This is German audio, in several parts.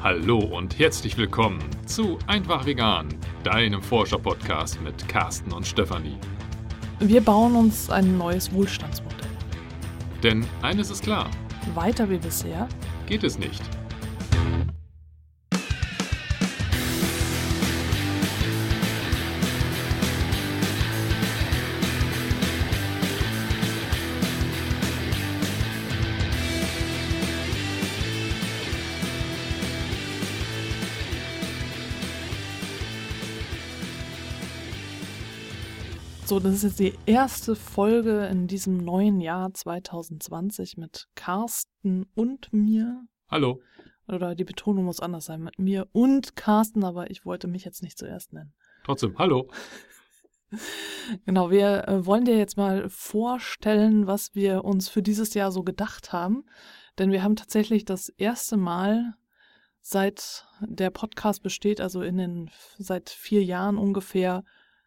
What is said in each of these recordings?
Hallo und herzlich willkommen zu Einfach Vegan, deinem Forscher-Podcast mit Carsten und Stefanie. Wir bauen uns ein neues Wohlstandsmodell. Denn eines ist klar: Weiter wie bisher geht es nicht. So, das ist jetzt die erste Folge in diesem neuen Jahr 2020 mit Carsten und mir. Hallo. Oder die Betonung muss anders sein, mit mir und Carsten, aber ich wollte mich jetzt nicht zuerst nennen. Trotzdem, hallo. Genau, wir äh, wollen dir jetzt mal vorstellen, was wir uns für dieses Jahr so gedacht haben. Denn wir haben tatsächlich das erste Mal seit der Podcast besteht, also in den seit vier Jahren ungefähr,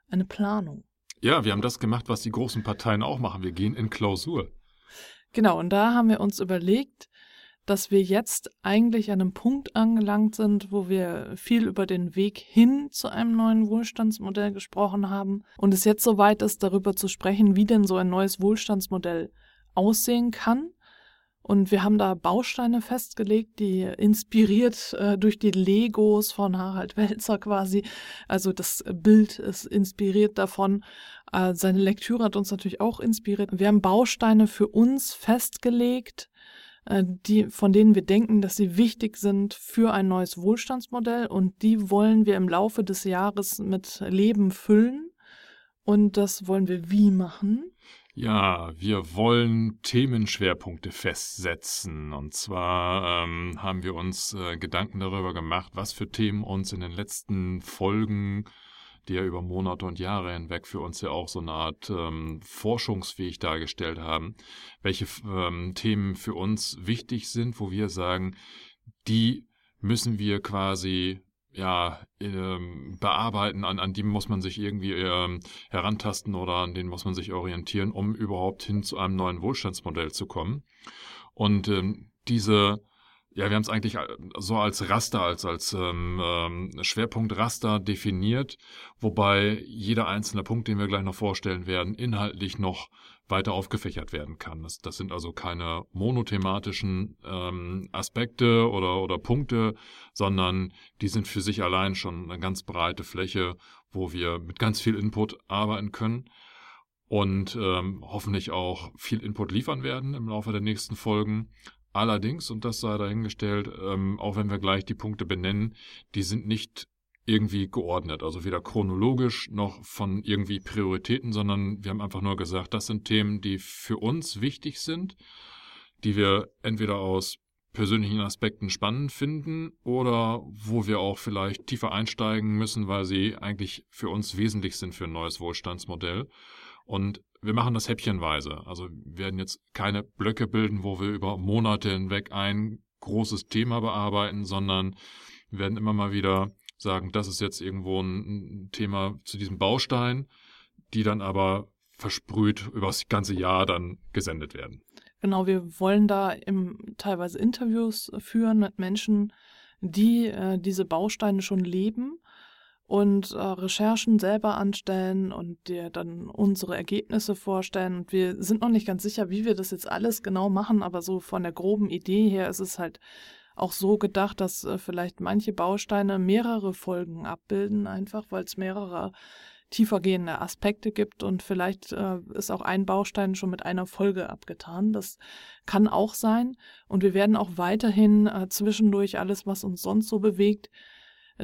eine Planung. Ja, wir haben das gemacht, was die großen Parteien auch machen. Wir gehen in Klausur. Genau, und da haben wir uns überlegt, dass wir jetzt eigentlich an einem Punkt angelangt sind, wo wir viel über den Weg hin zu einem neuen Wohlstandsmodell gesprochen haben und es jetzt soweit ist, darüber zu sprechen, wie denn so ein neues Wohlstandsmodell aussehen kann und wir haben da Bausteine festgelegt, die inspiriert äh, durch die Legos von Harald Welzer quasi. Also das Bild ist inspiriert davon. Äh, seine Lektüre hat uns natürlich auch inspiriert. Wir haben Bausteine für uns festgelegt, äh, die, von denen wir denken, dass sie wichtig sind für ein neues Wohlstandsmodell. Und die wollen wir im Laufe des Jahres mit Leben füllen. Und das wollen wir wie machen? Ja, wir wollen Themenschwerpunkte festsetzen. Und zwar ähm, haben wir uns äh, Gedanken darüber gemacht, was für Themen uns in den letzten Folgen, die ja über Monate und Jahre hinweg für uns ja auch so eine Art ähm, Forschungsweg dargestellt haben, welche ähm, Themen für uns wichtig sind, wo wir sagen, die müssen wir quasi ja, ähm, bearbeiten, an, an die muss man sich irgendwie ähm, herantasten oder an denen muss man sich orientieren, um überhaupt hin zu einem neuen Wohlstandsmodell zu kommen. Und ähm, diese, ja, wir haben es eigentlich äh, so als Raster, als, als ähm, ähm, Schwerpunkt-Raster definiert, wobei jeder einzelne Punkt, den wir gleich noch vorstellen werden, inhaltlich noch weiter aufgefächert werden kann. Das, das sind also keine monothematischen ähm, Aspekte oder, oder Punkte, sondern die sind für sich allein schon eine ganz breite Fläche, wo wir mit ganz viel Input arbeiten können und ähm, hoffentlich auch viel Input liefern werden im Laufe der nächsten Folgen. Allerdings, und das sei dahingestellt, ähm, auch wenn wir gleich die Punkte benennen, die sind nicht irgendwie geordnet. Also weder chronologisch noch von irgendwie Prioritäten, sondern wir haben einfach nur gesagt, das sind Themen, die für uns wichtig sind, die wir entweder aus persönlichen Aspekten spannend finden oder wo wir auch vielleicht tiefer einsteigen müssen, weil sie eigentlich für uns wesentlich sind für ein neues Wohlstandsmodell. Und wir machen das häppchenweise. Also werden jetzt keine Blöcke bilden, wo wir über Monate hinweg ein großes Thema bearbeiten, sondern werden immer mal wieder sagen, das ist jetzt irgendwo ein, Thema zu diesem Baustein, die dann aber versprüht über das ganze Jahr dann gesendet werden. Genau, wir wollen da im, teilweise Interviews führen mit Menschen, die äh, diese Bausteine schon leben und äh, Recherchen selber anstellen und dir dann unsere Ergebnisse vorstellen. Und wir sind noch nicht ganz sicher, wie wir das jetzt alles genau machen, aber so von der groben Idee her ist es halt auch so gedacht, dass äh, vielleicht manche Bausteine mehrere Folgen abbilden, einfach weil es mehrere tiefergehende Aspekte gibt und vielleicht äh, ist auch ein Baustein schon mit einer Folge abgetan. Das kann auch sein. Und wir werden auch weiterhin äh, zwischendurch alles, was uns sonst so bewegt,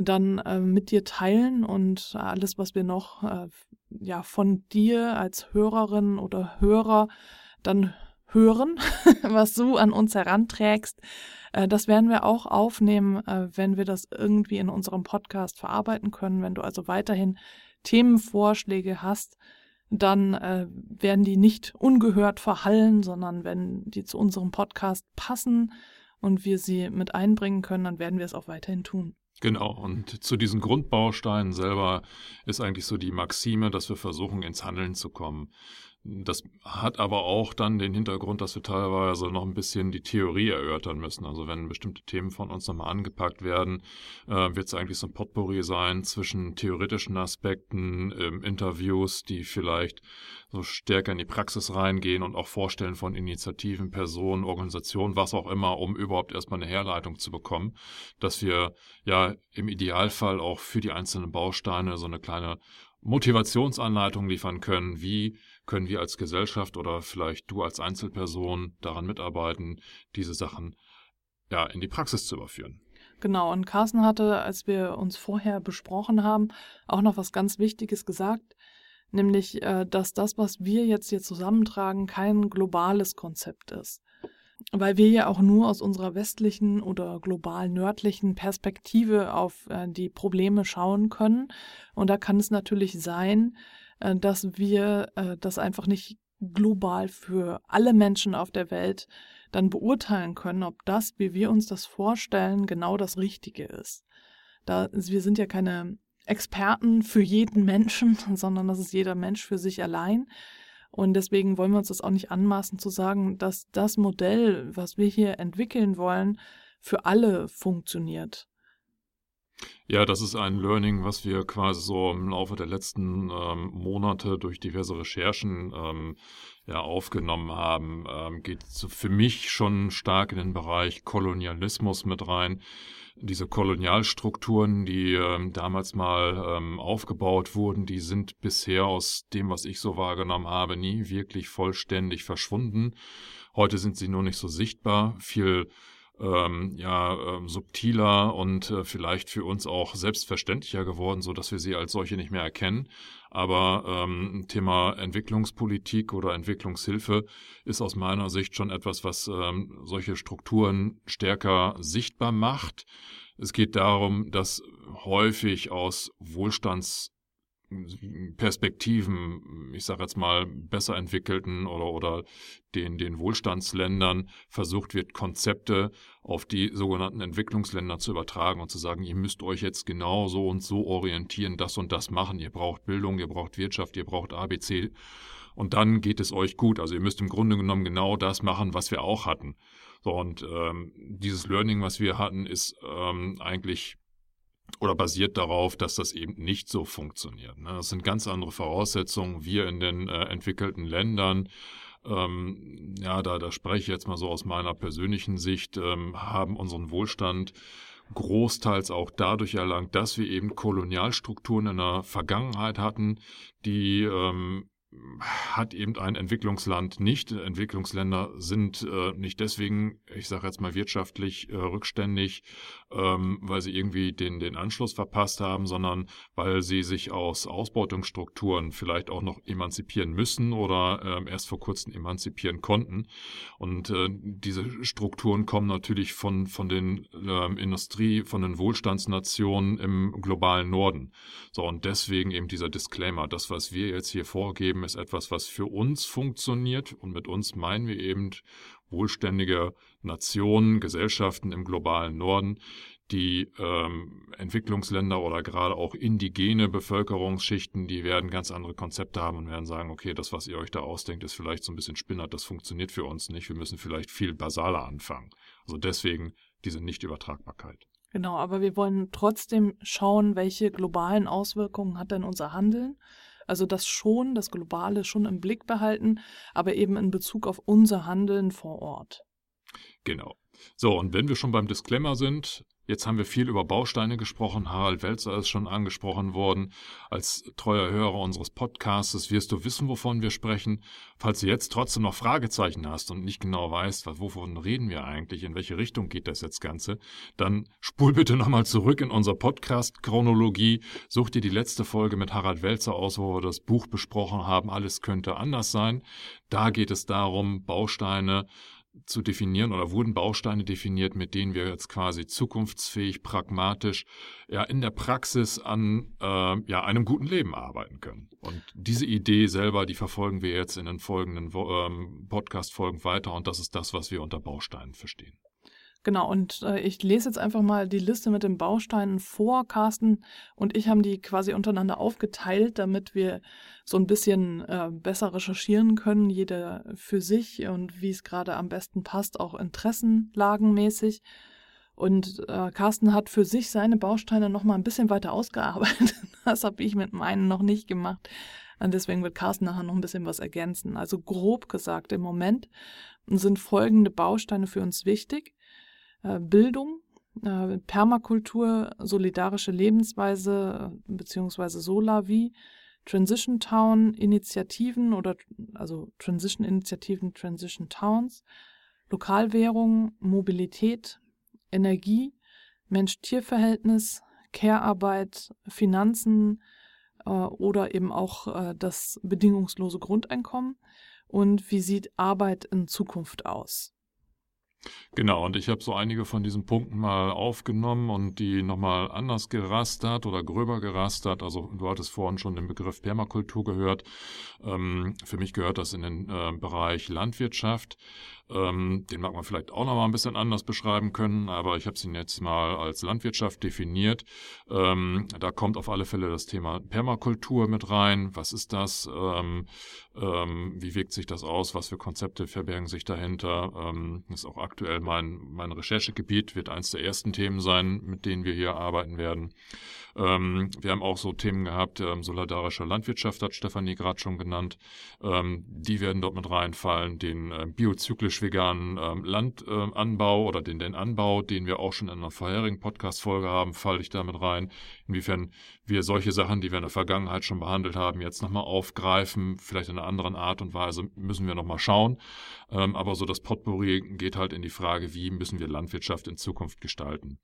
dann äh, mit dir teilen und alles, was wir noch äh, ja von dir als Hörerin oder Hörer dann hören, was du an uns heranträgst. Äh, das werden wir auch aufnehmen, äh, wenn wir das irgendwie in unserem Podcast verarbeiten können. Wenn du also weiterhin Themenvorschläge hast, dann äh, werden die nicht ungehört verhallen, sondern wenn die zu unserem Podcast passen und wir sie mit einbringen können, dann werden wir es auch weiterhin tun. Genau, und zu diesen Grundbausteinen selber ist eigentlich so die Maxime, dass wir versuchen, ins Handeln zu kommen. Das hat aber auch dann den Hintergrund, dass wir teilweise noch ein bisschen die Theorie erörtern müssen. Also wenn bestimmte Themen von uns nochmal angepackt werden, äh, wird es eigentlich so ein Potpourri sein zwischen theoretischen Aspekten, ähm, Interviews, die vielleicht so stärker in die Praxis reingehen und auch Vorstellen von Initiativen, Personen, Organisationen, was auch immer, um überhaupt erstmal eine Herleitung zu bekommen, dass wir ja im Idealfall auch für die einzelnen Bausteine so eine kleine Motivationsanleitung liefern können, wie können wir als Gesellschaft oder vielleicht du als Einzelperson daran mitarbeiten, diese Sachen ja in die Praxis zu überführen. Genau, und Carsten hatte, als wir uns vorher besprochen haben, auch noch was ganz Wichtiges gesagt, nämlich, äh, dass das, was wir jetzt hier zusammentragen, kein globales Konzept ist. Weil wir ja auch nur aus unserer westlichen oder global nördlichen Perspektive auf äh, die Probleme schauen können. Und da kann es natürlich sein, dass wir äh, das einfach nicht global für alle Menschen auf der Welt dann beurteilen können, ob das, wie wir uns das vorstellen, genau das Richtige ist. Da, wir sind ja keine Experten für jeden Menschen, sondern das ist jeder Mensch für sich allein. Und deswegen wollen wir uns das auch nicht anmaßen zu sagen, dass das Modell, was wir hier entwickeln wollen, für alle funktioniert. Ja, das ist ein Learning, was wir quasi so im Laufe der letzten ähm, Monate durch diverse Recherchen ähm, ja, aufgenommen haben. Ähm, geht so für mich schon stark in den Bereich Kolonialismus mit rein. Diese Kolonialstrukturen, die ähm, damals mal ähm, aufgebaut wurden, die sind bisher aus dem, was ich so wahrgenommen habe, nie wirklich vollständig verschwunden. Heute sind sie nur nicht so sichtbar. Viel ähm, ja, äh, subtiler und äh, vielleicht für uns auch selbstverständlicher geworden, so dass wir sie als solche nicht mehr erkennen. Aber ähm, Thema Entwicklungspolitik oder Entwicklungshilfe ist aus meiner Sicht schon etwas, was ähm, solche Strukturen stärker sichtbar macht. Es geht darum, dass häufig aus Wohlstands Perspektiven, ich sage jetzt mal, besser entwickelten oder, oder den, den Wohlstandsländern versucht wird, Konzepte auf die sogenannten Entwicklungsländer zu übertragen und zu sagen, ihr müsst euch jetzt genau so und so orientieren, das und das machen. Ihr braucht Bildung, ihr braucht Wirtschaft, ihr braucht ABC und dann geht es euch gut. Also ihr müsst im Grunde genommen genau das machen, was wir auch hatten. So, und ähm, dieses Learning, was wir hatten, ist ähm, eigentlich oder basiert darauf, dass das eben nicht so funktioniert. Ne? Das sind ganz andere Voraussetzungen. Wir in den äh, entwickelten Ländern, ähm, ja, da, da spreche ich jetzt mal so aus meiner persönlichen Sicht, ähm, haben unseren Wohlstand großteils auch dadurch erlangt, dass wir eben Kolonialstrukturen in der Vergangenheit hatten, die ähm, hat eben ein Entwicklungsland nicht. Entwicklungsländer sind äh, nicht deswegen, ich sage jetzt mal wirtschaftlich äh, rückständig, ähm, weil sie irgendwie den, den Anschluss verpasst haben, sondern weil sie sich aus Ausbeutungsstrukturen vielleicht auch noch emanzipieren müssen oder äh, erst vor kurzem emanzipieren konnten. Und äh, diese Strukturen kommen natürlich von, von den ähm, Industrie, von den Wohlstandsnationen im globalen Norden. So, und deswegen eben dieser Disclaimer, das, was wir jetzt hier vorgeben, ist etwas, was für uns funktioniert. Und mit uns meinen wir eben wohlständige Nationen, Gesellschaften im globalen Norden, die ähm, Entwicklungsländer oder gerade auch indigene Bevölkerungsschichten, die werden ganz andere Konzepte haben und werden sagen, okay, das, was ihr euch da ausdenkt, ist vielleicht so ein bisschen spinnert, das funktioniert für uns nicht. Wir müssen vielleicht viel basaler anfangen. Also deswegen diese Nichtübertragbarkeit. Genau, aber wir wollen trotzdem schauen, welche globalen Auswirkungen hat denn unser Handeln also das schon, das Globale schon im Blick behalten, aber eben in Bezug auf unser Handeln vor Ort. Genau. So, und wenn wir schon beim Disclaimer sind, Jetzt haben wir viel über Bausteine gesprochen. Harald Welzer ist schon angesprochen worden. Als treuer Hörer unseres Podcasts wirst du wissen, wovon wir sprechen. Falls du jetzt trotzdem noch Fragezeichen hast und nicht genau weißt, wovon reden wir eigentlich, in welche Richtung geht das jetzt Ganze, dann spul bitte nochmal zurück in unser Podcast-Chronologie. Such dir die letzte Folge mit Harald Welzer aus, wo wir das Buch besprochen haben. Alles könnte anders sein. Da geht es darum, Bausteine zu definieren oder wurden Bausteine definiert, mit denen wir jetzt quasi zukunftsfähig, pragmatisch, ja in der Praxis an äh, ja, einem guten Leben arbeiten können. Und diese Idee selber, die verfolgen wir jetzt in den folgenden ähm, Podcast-Folgen weiter und das ist das, was wir unter Bausteinen verstehen. Genau, und äh, ich lese jetzt einfach mal die Liste mit den Bausteinen vor. Carsten und ich haben die quasi untereinander aufgeteilt, damit wir so ein bisschen äh, besser recherchieren können, jeder für sich und wie es gerade am besten passt, auch interessenlagenmäßig. Und äh, Carsten hat für sich seine Bausteine noch mal ein bisschen weiter ausgearbeitet. Das habe ich mit meinen noch nicht gemacht. Und deswegen wird Carsten nachher noch ein bisschen was ergänzen. Also grob gesagt, im Moment sind folgende Bausteine für uns wichtig. Äh, Bildung, äh, Permakultur, solidarische Lebensweise äh, beziehungsweise Solavi, Transition Town Initiativen oder also Transition Initiativen, Transition Towns, Lokalwährung, Mobilität, Energie, Mensch-Tier-Verhältnis, Care-Arbeit, Finanzen äh, oder eben auch äh, das bedingungslose Grundeinkommen und wie sieht Arbeit in Zukunft aus. Genau, und ich habe so einige von diesen Punkten mal aufgenommen und die nochmal anders gerastert oder gröber gerastert. Also du hattest vorhin schon den Begriff Permakultur gehört. Ähm, für mich gehört das in den äh, Bereich Landwirtschaft. Ähm, den mag man vielleicht auch nochmal ein bisschen anders beschreiben können, aber ich habe es jetzt mal als Landwirtschaft definiert. Ähm, da kommt auf alle Fälle das Thema Permakultur mit rein. Was ist das? Ähm, ähm wie wirkt sich das aus? Was für Konzepte verbergen sich dahinter? Ähm, ist auch aktuell mein, mein Recherchegebiet, wird eins der ersten Themen sein, mit denen wir hier arbeiten werden. Ähm, wir haben auch so Themen gehabt, ähm, solidarische Landwirtschaft hat Stefanie gerade schon genannt. Ähm, die werden dort mit reinfallen. Den äh, biozyklisch veganen ähm, Landanbau äh, oder den, den Anbau, den wir auch schon in einer vorherigen Podcast-Folge haben, falle ich damit rein. Inwiefern wir solche Sachen, die wir in der Vergangenheit schon behandelt haben, jetzt nochmal aufgreifen, vielleicht in einer anderen Art und Weise, müssen wir nochmal schauen. Ähm, aber so das Potpourri geht halt in die Frage, wie müssen wir Landwirtschaft in Zukunft gestalten.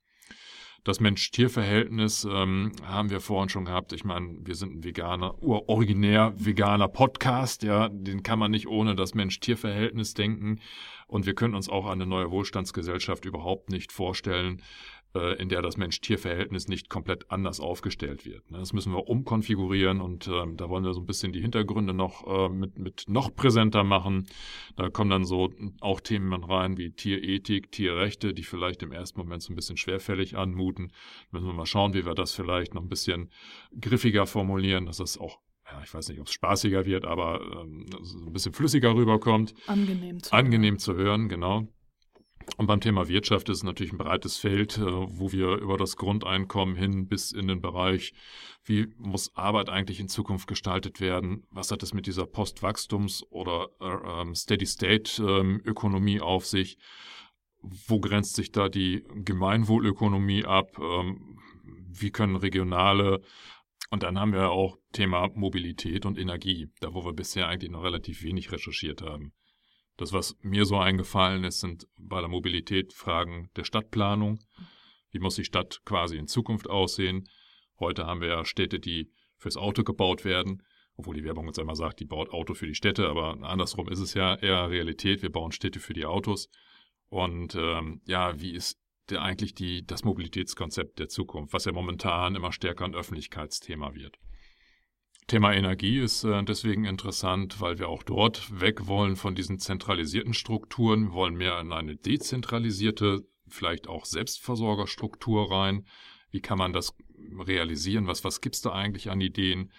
Das Mensch-Tier-Verhältnis ähm, haben wir vorhin schon gehabt. Ich meine, wir sind ein veganer, originär veganer Podcast, ja, den kann man nicht ohne das Mensch-Tier-Verhältnis denken. Und wir können uns auch eine neue Wohlstandsgesellschaft überhaupt nicht vorstellen, in der das Mensch-Tier-Verhältnis nicht komplett anders aufgestellt wird. Ne? Das müssen wir umkonfigurieren und äh, da wollen wir so ein bisschen die Hintergründe noch äh, mit, mit noch präsenter machen. Da kommen dann so auch Themen rein wie Tierethik, Tierrechte, die vielleicht im ersten Moment so ein bisschen schwerfällig anmuten. Da müssen wir mal schauen, wie wir das vielleicht noch ein bisschen griffiger formulieren, dass es auch ja, ich weiß nicht, ob es spaßiger wird, aber ähm, ein bisschen flüssiger rüberkommt. Angenehm zu Angenehm hören. zu hören, genau. Und beim Thema Wirtschaft ist es natürlich ein breites Feld, äh, wo wir über das Grundeinkommen hin bis in den Bereich, wie muss Arbeit eigentlich in Zukunft gestaltet werden? Was hat es mit dieser Postwachstums- oder äh, ähm, Steady-State-Ökonomie ähm, auf sich? Wo grenzt sich da die Gemeinwohlökonomie ab? Ähm, wie können regionale und dann haben wir auch Thema Mobilität und Energie, da wo wir bisher eigentlich noch relativ wenig recherchiert haben. Das, was mir so eingefallen ist, sind bei der Mobilität Fragen der Stadtplanung. Wie muss die Stadt quasi in Zukunft aussehen? Heute haben wir ja Städte, die fürs Auto gebaut werden, obwohl die Werbung uns immer sagt, die baut Auto für die Städte, aber andersrum ist es ja eher Realität. Wir bauen Städte für die Autos. Und ähm, ja, wie ist der, eigentlich die, das Mobilitätskonzept der Zukunft, was ja momentan immer stärker ein Öffentlichkeitsthema wird? Thema Energie ist äh, deswegen interessant, weil wir auch dort weg wollen von diesen zentralisierten Strukturen. Wir wollen mehr in eine dezentralisierte, vielleicht auch Selbstversorgerstruktur rein. Wie kann man das realisieren? Was, was gibt es da eigentlich an Ideen?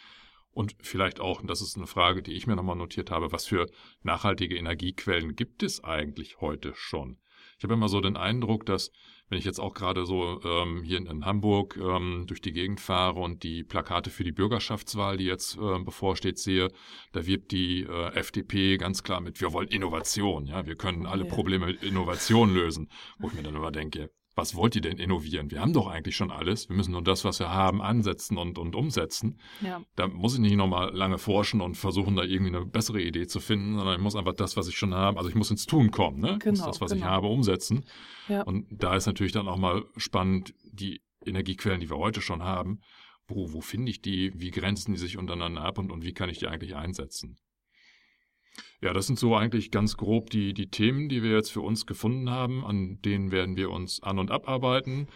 Und vielleicht auch, und das ist eine Frage, die ich mir nochmal notiert habe, was für nachhaltige Energiequellen gibt es eigentlich heute schon? Ich habe immer so den Eindruck, dass wenn ich jetzt auch gerade so ähm, hier in, in Hamburg ähm, durch die Gegend fahre und die Plakate für die Bürgerschaftswahl, die jetzt äh, bevorsteht, sehe, da wirbt die äh, FDP ganz klar mit, wir wollen Innovation, ja, wir können alle. Probleme mit Innovation lösen. Wo ich mir dann immer denke, was wollt ihr denn innovieren? Wir haben doch eigentlich schon alles. Wir müssen nur das, was wir haben, ansetzen und, und umsetzen. Ja. Da muss ich nicht nochmal lange forschen und versuchen, da irgendwie eine bessere Idee zu finden, sondern ich muss einfach das, was ich schon habe, also ich muss ins Tun kommen, ne? Genau, muss das, was genau. ich habe, umsetzen. Ja. Und da ist natürlich dann auch mal spannend, die Energiequellen, die wir heute schon haben, wo, wo finde ich die, wie grenzen die sich untereinander ab und, und wie kann ich die eigentlich einsetzen? Ja, das sind so eigentlich ganz grob die, die Themen, die wir jetzt für uns gefunden haben. An denen werden wir uns an- und abarbeiten.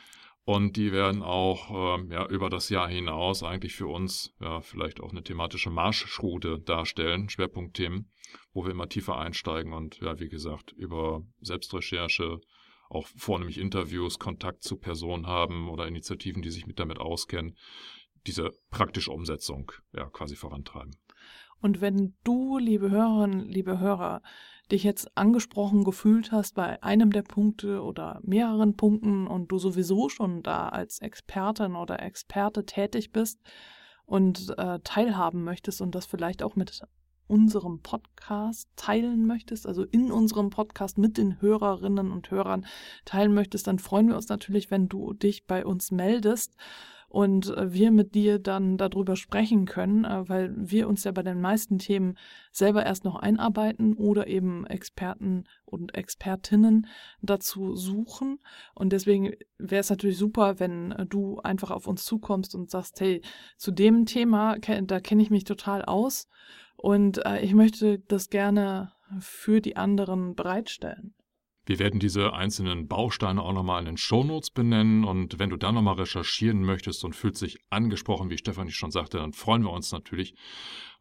Und die werden auch ähm, ja, über das Jahr hinaus eigentlich für uns ja, vielleicht auch eine thematische Marschroute darstellen, Schwerpunktthemen, wo wir immer tiefer einsteigen und ja, wie gesagt, über Selbstrecherche, auch vornehmlich Interviews, Kontakt zu Personen haben oder Initiativen, die sich mit damit auskennen, diese praktische Umsetzung ja quasi vorantreiben. Und wenn du, liebe Hörerinnen, liebe Hörer, dich jetzt angesprochen gefühlt hast bei einem der Punkte oder mehreren Punkten und du sowieso schon da als Expertin oder Experte tätig bist und äh, teilhaben möchtest und das vielleicht auch mit unserem Podcast teilen möchtest, also in unserem Podcast mit den Hörerinnen und Hörern teilen möchtest, dann freuen wir uns natürlich, wenn du dich bei uns meldest und äh, wir mit dir dann darüber sprechen können, äh, weil wir uns ja bei den meisten Themen selber erst noch einarbeiten oder eben Experten und Expertinnen dazu suchen. Und deswegen wäre es natürlich super, wenn äh, du einfach auf uns zukommst und sagst, hey, zu dem Thema, da kenne ich mich total aus und ich möchte das gerne für die anderen bereitstellen. Wir werden diese einzelnen Bausteine auch nochmal in den Shownotes benennen und wenn du da nochmal recherchieren möchtest und fühlst dich angesprochen, wie Stefanie schon sagte, dann freuen wir uns natürlich,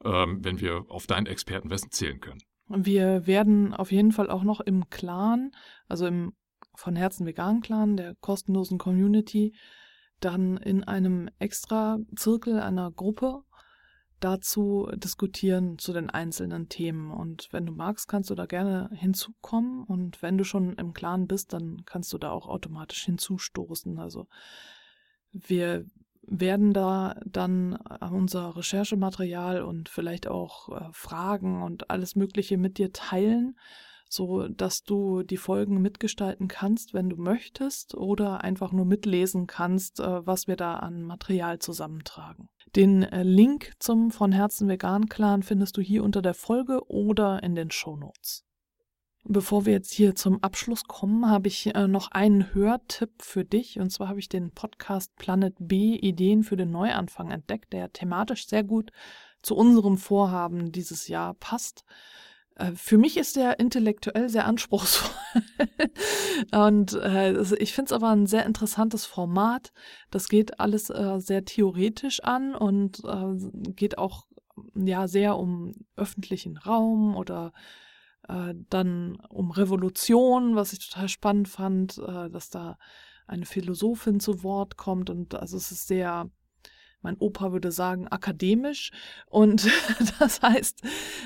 ähm, wenn wir auf dein Expertenwissen zählen können. Wir werden auf jeden Fall auch noch im Clan, also im von Herzen vegan Clan, der kostenlosen Community, dann in einem extra Zirkel einer Gruppe dazu diskutieren zu den einzelnen Themen. Und wenn du magst, kannst du da gerne hinzukommen. Und wenn du schon im Clan bist, dann kannst du da auch automatisch hinzustoßen. Also wir werden da dann unser Recherchematerial und vielleicht auch äh, Fragen und alles Mögliche mit dir teilen so dass du die Folgen mitgestalten kannst, wenn du möchtest, oder einfach nur mitlesen kannst, äh, was wir da an Material zusammentragen. Den äh, Link zum von Herzen Vegan Clan findest du hier unter der Folge oder in den Show Notes. Bevor wir jetzt hier zum Abschluss kommen, habe ich äh, noch einen Hörtipp für dich. Und zwar habe ich den Podcast Planet B Ideen für den Neuanfang entdeckt, der thematisch sehr gut zu unserem Vorhaben dieses Jahr passt. Äh, für mich ist der intellektuell sehr anspruchsvoll. und äh, ich finde es aber ein sehr interessantes Format. Das geht alles äh, sehr theoretisch an und äh, geht auch ja sehr um öffentlichen Raum oder äh, dann um Revolution, was ich total spannend fand, äh, dass da eine Philosophin zu Wort kommt und also es ist sehr mein Opa würde sagen, akademisch. Und das heißt,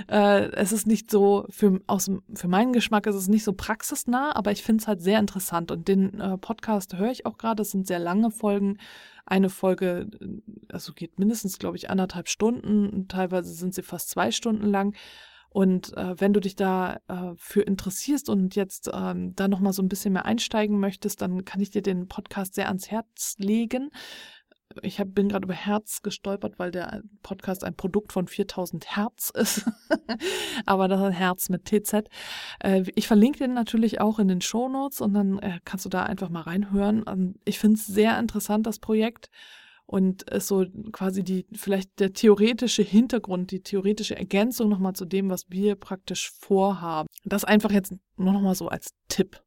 äh, es ist nicht so, für, aus, für meinen Geschmack ist es nicht so praxisnah, aber ich finde es halt sehr interessant. Und den äh, Podcast höre ich auch gerade. Es sind sehr lange Folgen. Eine Folge, also geht mindestens, glaube ich, anderthalb Stunden. Teilweise sind sie fast zwei Stunden lang. Und äh, wenn du dich da äh, interessierst und jetzt ähm, da nochmal so ein bisschen mehr einsteigen möchtest, dann kann ich dir den Podcast sehr ans Herz legen ich hab, bin gerade über Herz gestolpert, weil der Podcast ein Produkt von 4000 Hertz ist. Aber das ist Herz mit TZ. Äh, ich verlinke den natürlich auch in den Show Notes und dann äh, kannst du da einfach mal reinhören. Ähm, ich finde es sehr interessant, das Projekt. Und ist so quasi die, vielleicht der theoretische Hintergrund, die theoretische Ergänzung nochmal zu dem, was wir praktisch vorhaben. Das einfach jetzt nur nochmal so als Tipp.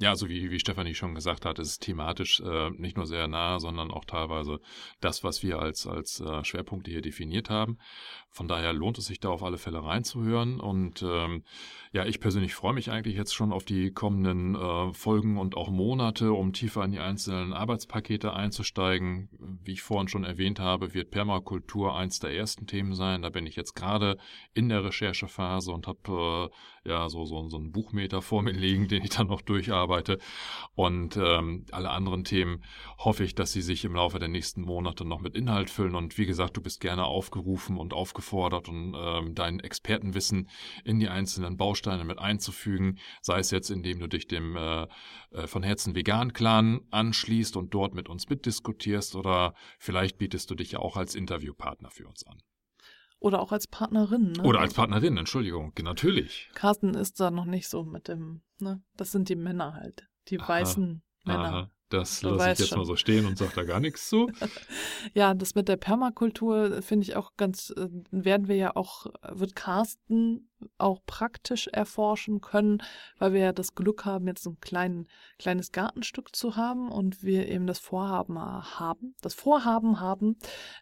Ja, also wie, wie Stefanie schon gesagt hat, ist es thematisch äh, nicht nur sehr nah, sondern auch teilweise das, was wir als, als äh, Schwerpunkte hier definiert haben. Von daher lohnt es sich da auf alle Fälle reinzuhören. Und ähm, ja, ich persönlich freue mich eigentlich jetzt schon auf die kommenden äh, Folgen und auch Monate, um tiefer in die einzelnen Arbeitspakete einzusteigen. Wie ich vorhin schon erwähnt habe, wird Permakultur eins der ersten Themen sein. Da bin ich jetzt gerade in der Recherchephase und habe äh, ja so, so, so einen Buchmeter vor mir liegen, den ich dann noch durcharbeite. Und ähm, alle anderen Themen hoffe ich, dass sie sich im Laufe der nächsten Monate noch mit Inhalt füllen. Und wie gesagt, du bist gerne aufgerufen und aufgefordert, und ähm, dein Expertenwissen in die einzelnen Bausteine mit einzufügen, sei es jetzt, indem du dich dem äh, äh, von Herzen Vegan Clan anschließt und dort mit uns mitdiskutierst oder vielleicht bietest du dich ja auch als Interviewpartner für uns an. Oder auch als Partnerin. Ne? Oder als Partnerin, Entschuldigung, natürlich. Carsten ist da noch nicht so mit dem, ne? Das sind die Männer halt, die Aha. weißen Männer. Aha. Das lasse ich jetzt schon. mal so stehen und sage da gar nichts zu. ja, das mit der Permakultur finde ich auch ganz, äh, werden wir ja auch, wird Carsten auch praktisch erforschen können, weil wir ja das Glück haben, jetzt so ein klein, kleines Gartenstück zu haben und wir eben das Vorhaben haben, das Vorhaben haben,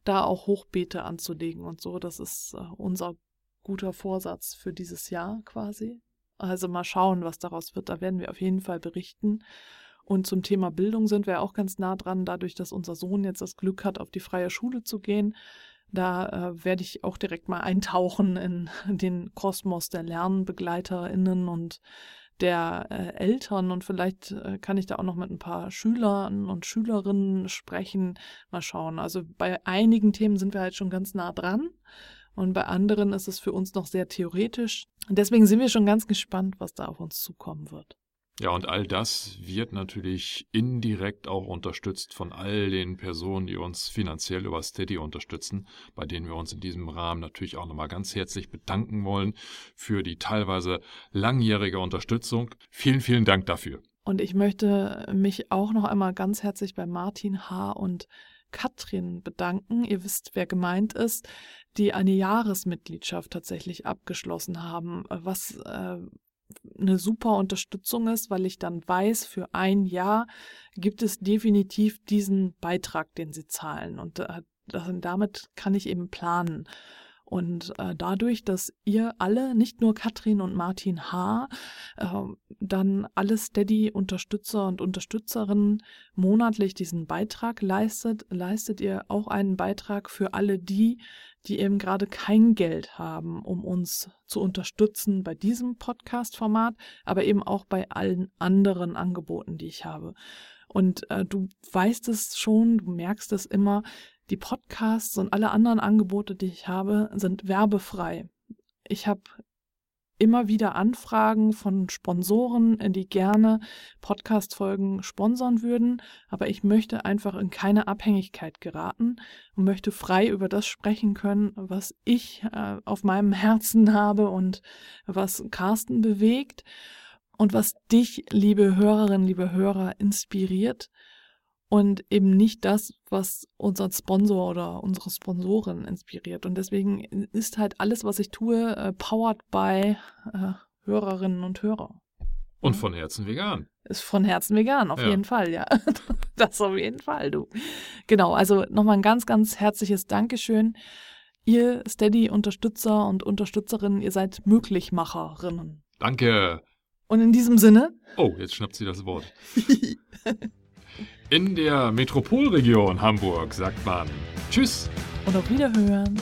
da auch Hochbeete anzulegen und so. Das ist äh, unser guter Vorsatz für dieses Jahr quasi. Also mal schauen, was daraus wird. Da werden wir auf jeden Fall berichten. Und zum Thema Bildung sind wir auch ganz nah dran, dadurch, dass unser Sohn jetzt das Glück hat, auf die freie Schule zu gehen. Da äh, werde ich auch direkt mal eintauchen in den Kosmos der LernbegleiterInnen und der äh, Eltern und vielleicht äh, kann ich da auch noch mit ein paar Schülern und Schülerinnen sprechen. Mal schauen. Also bei einigen Themen sind wir halt schon ganz nah dran und bei anderen ist es für uns noch sehr theoretisch. Und deswegen sind wir schon ganz gespannt, was da auf uns zukommen wird. Ja, und all das wird natürlich indirekt auch unterstützt von all den Personen, die uns finanziell über Steady unterstützen, bei denen wir uns in diesem Rahmen natürlich auch nochmal ganz herzlich bedanken wollen für die teilweise langjährige Unterstützung. Vielen, vielen Dank dafür. Und ich möchte mich auch noch einmal ganz herzlich bei Martin H. und Katrin bedanken. Ihr wisst, wer gemeint ist, die eine Jahresmitgliedschaft tatsächlich abgeschlossen haben, was äh, eine super Unterstützung ist, weil ich dann weiß, für ein Jahr gibt es definitiv diesen Beitrag, den sie zahlen. Und äh, damit kann ich eben planen. Und äh, dadurch, dass ihr alle, nicht nur Katrin und Martin H., äh, dann alle Steady-Unterstützer und Unterstützerinnen monatlich diesen Beitrag leistet, leistet ihr auch einen Beitrag für alle die, die eben gerade kein Geld haben, um uns zu unterstützen bei diesem Podcast-Format, aber eben auch bei allen anderen Angeboten, die ich habe. Und äh, du weißt es schon, du merkst es immer, die Podcasts und alle anderen Angebote, die ich habe, sind werbefrei. Ich habe immer wieder Anfragen von Sponsoren, die gerne Podcast-Folgen sponsern würden, aber ich möchte einfach in keine Abhängigkeit geraten und möchte frei über das sprechen können, was ich äh, auf meinem Herzen habe und was Carsten bewegt und was dich, liebe Hörerinnen, liebe Hörer, inspiriert und eben nicht das, was unseren Sponsor oder unsere Sponsorin inspiriert. Und deswegen ist halt alles, was ich tue, äh, powered by äh, Hörerinnen und Hörer. Und von Herzen vegan. Ist von Herzen vegan, auf ja. jeden Fall, ja. Das auf jeden Fall, du. Genau, also nochmal ein ganz, ganz herzliches Dankeschön. Ihr Steady-Unterstützer und Unterstützerinnen, ihr seid Möglichmacherinnen. Danke. Und in diesem Sinne. Oh, jetzt schnappt sie das Wort. In der Metropolregion Hamburg sagt man Tschüss und auf Wiederhören.